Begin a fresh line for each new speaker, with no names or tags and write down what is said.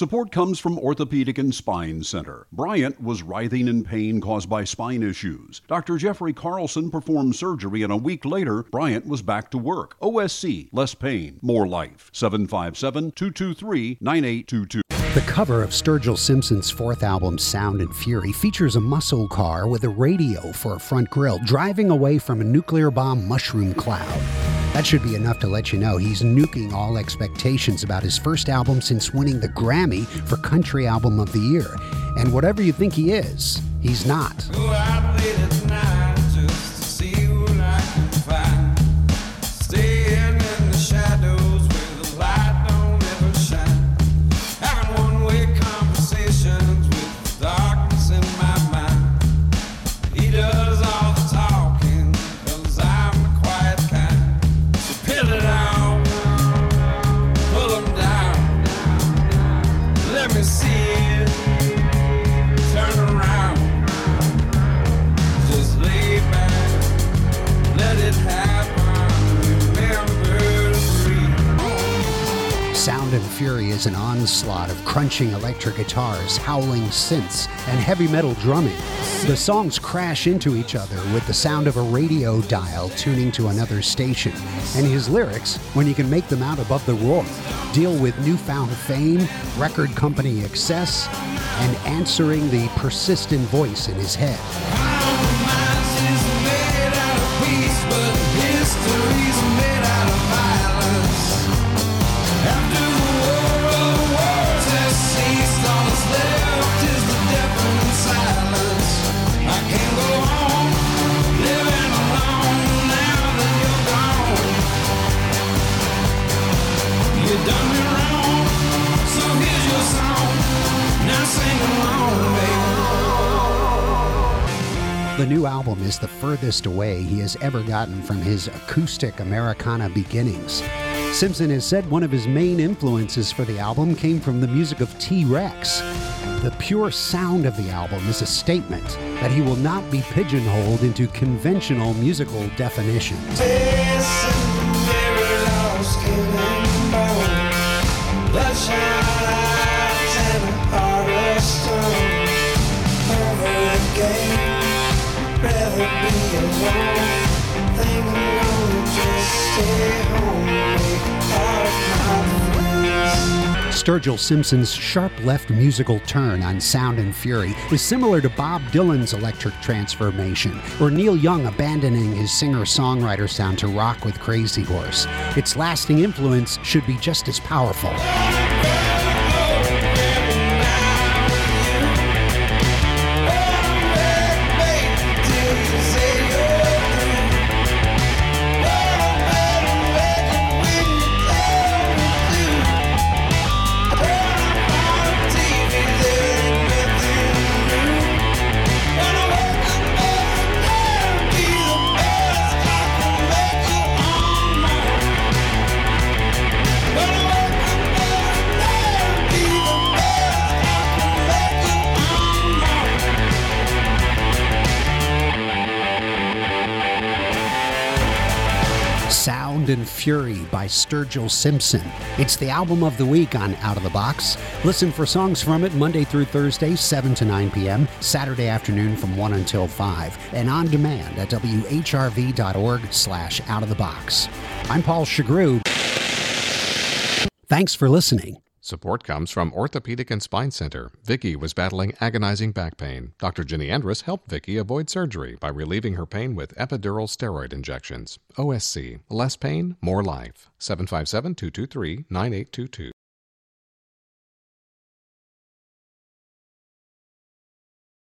Support comes from Orthopedic and Spine Center. Bryant was writhing in pain caused by spine issues. Dr. Jeffrey Carlson performed surgery, and a week later, Bryant was back to work. OSC, less pain, more life. 757 223 9822.
The cover of Sturgill Simpson's fourth album, Sound and Fury, features a muscle car with a radio for a front grille driving away from a nuclear bomb mushroom cloud. That should be enough to let you know he's nuking all expectations about his first album since winning the Grammy for Country Album of the Year. And whatever you think he is, he's not. Sound and Fury is an onslaught of crunching electric guitars, howling synths, and heavy metal drumming. The songs crash into each other with the sound of a radio dial tuning to another station. And his lyrics, when you can make them out above the roar, deal with newfound fame, record company excess, and answering the persistent voice in his head. The new album is the furthest away he has ever gotten from his acoustic Americana beginnings. Simpson has said one of his main influences for the album came from the music of T Rex. The pure sound of the album is a statement that he will not be pigeonholed into conventional musical definitions. Sturgill Simpson's sharp left musical turn on Sound and Fury is similar to Bob Dylan's electric transformation, or Neil Young abandoning his singer songwriter sound to rock with Crazy Horse. Its lasting influence should be just as powerful. Sound and Fury by Sturgill Simpson. It's the album of the week on Out of the Box. Listen for songs from it Monday through Thursday, 7 to 9 p.m., Saturday afternoon from 1 until 5, and on demand at whrv.org slash out of the box. I'm Paul Chagru. Thanks for listening.
Support comes from Orthopedic and Spine Center. Vicky was battling agonizing back pain. Dr. Ginny Andrus helped Vicky avoid surgery by relieving her pain with epidural steroid injections. OSC, less pain, more life. 757 223 9822.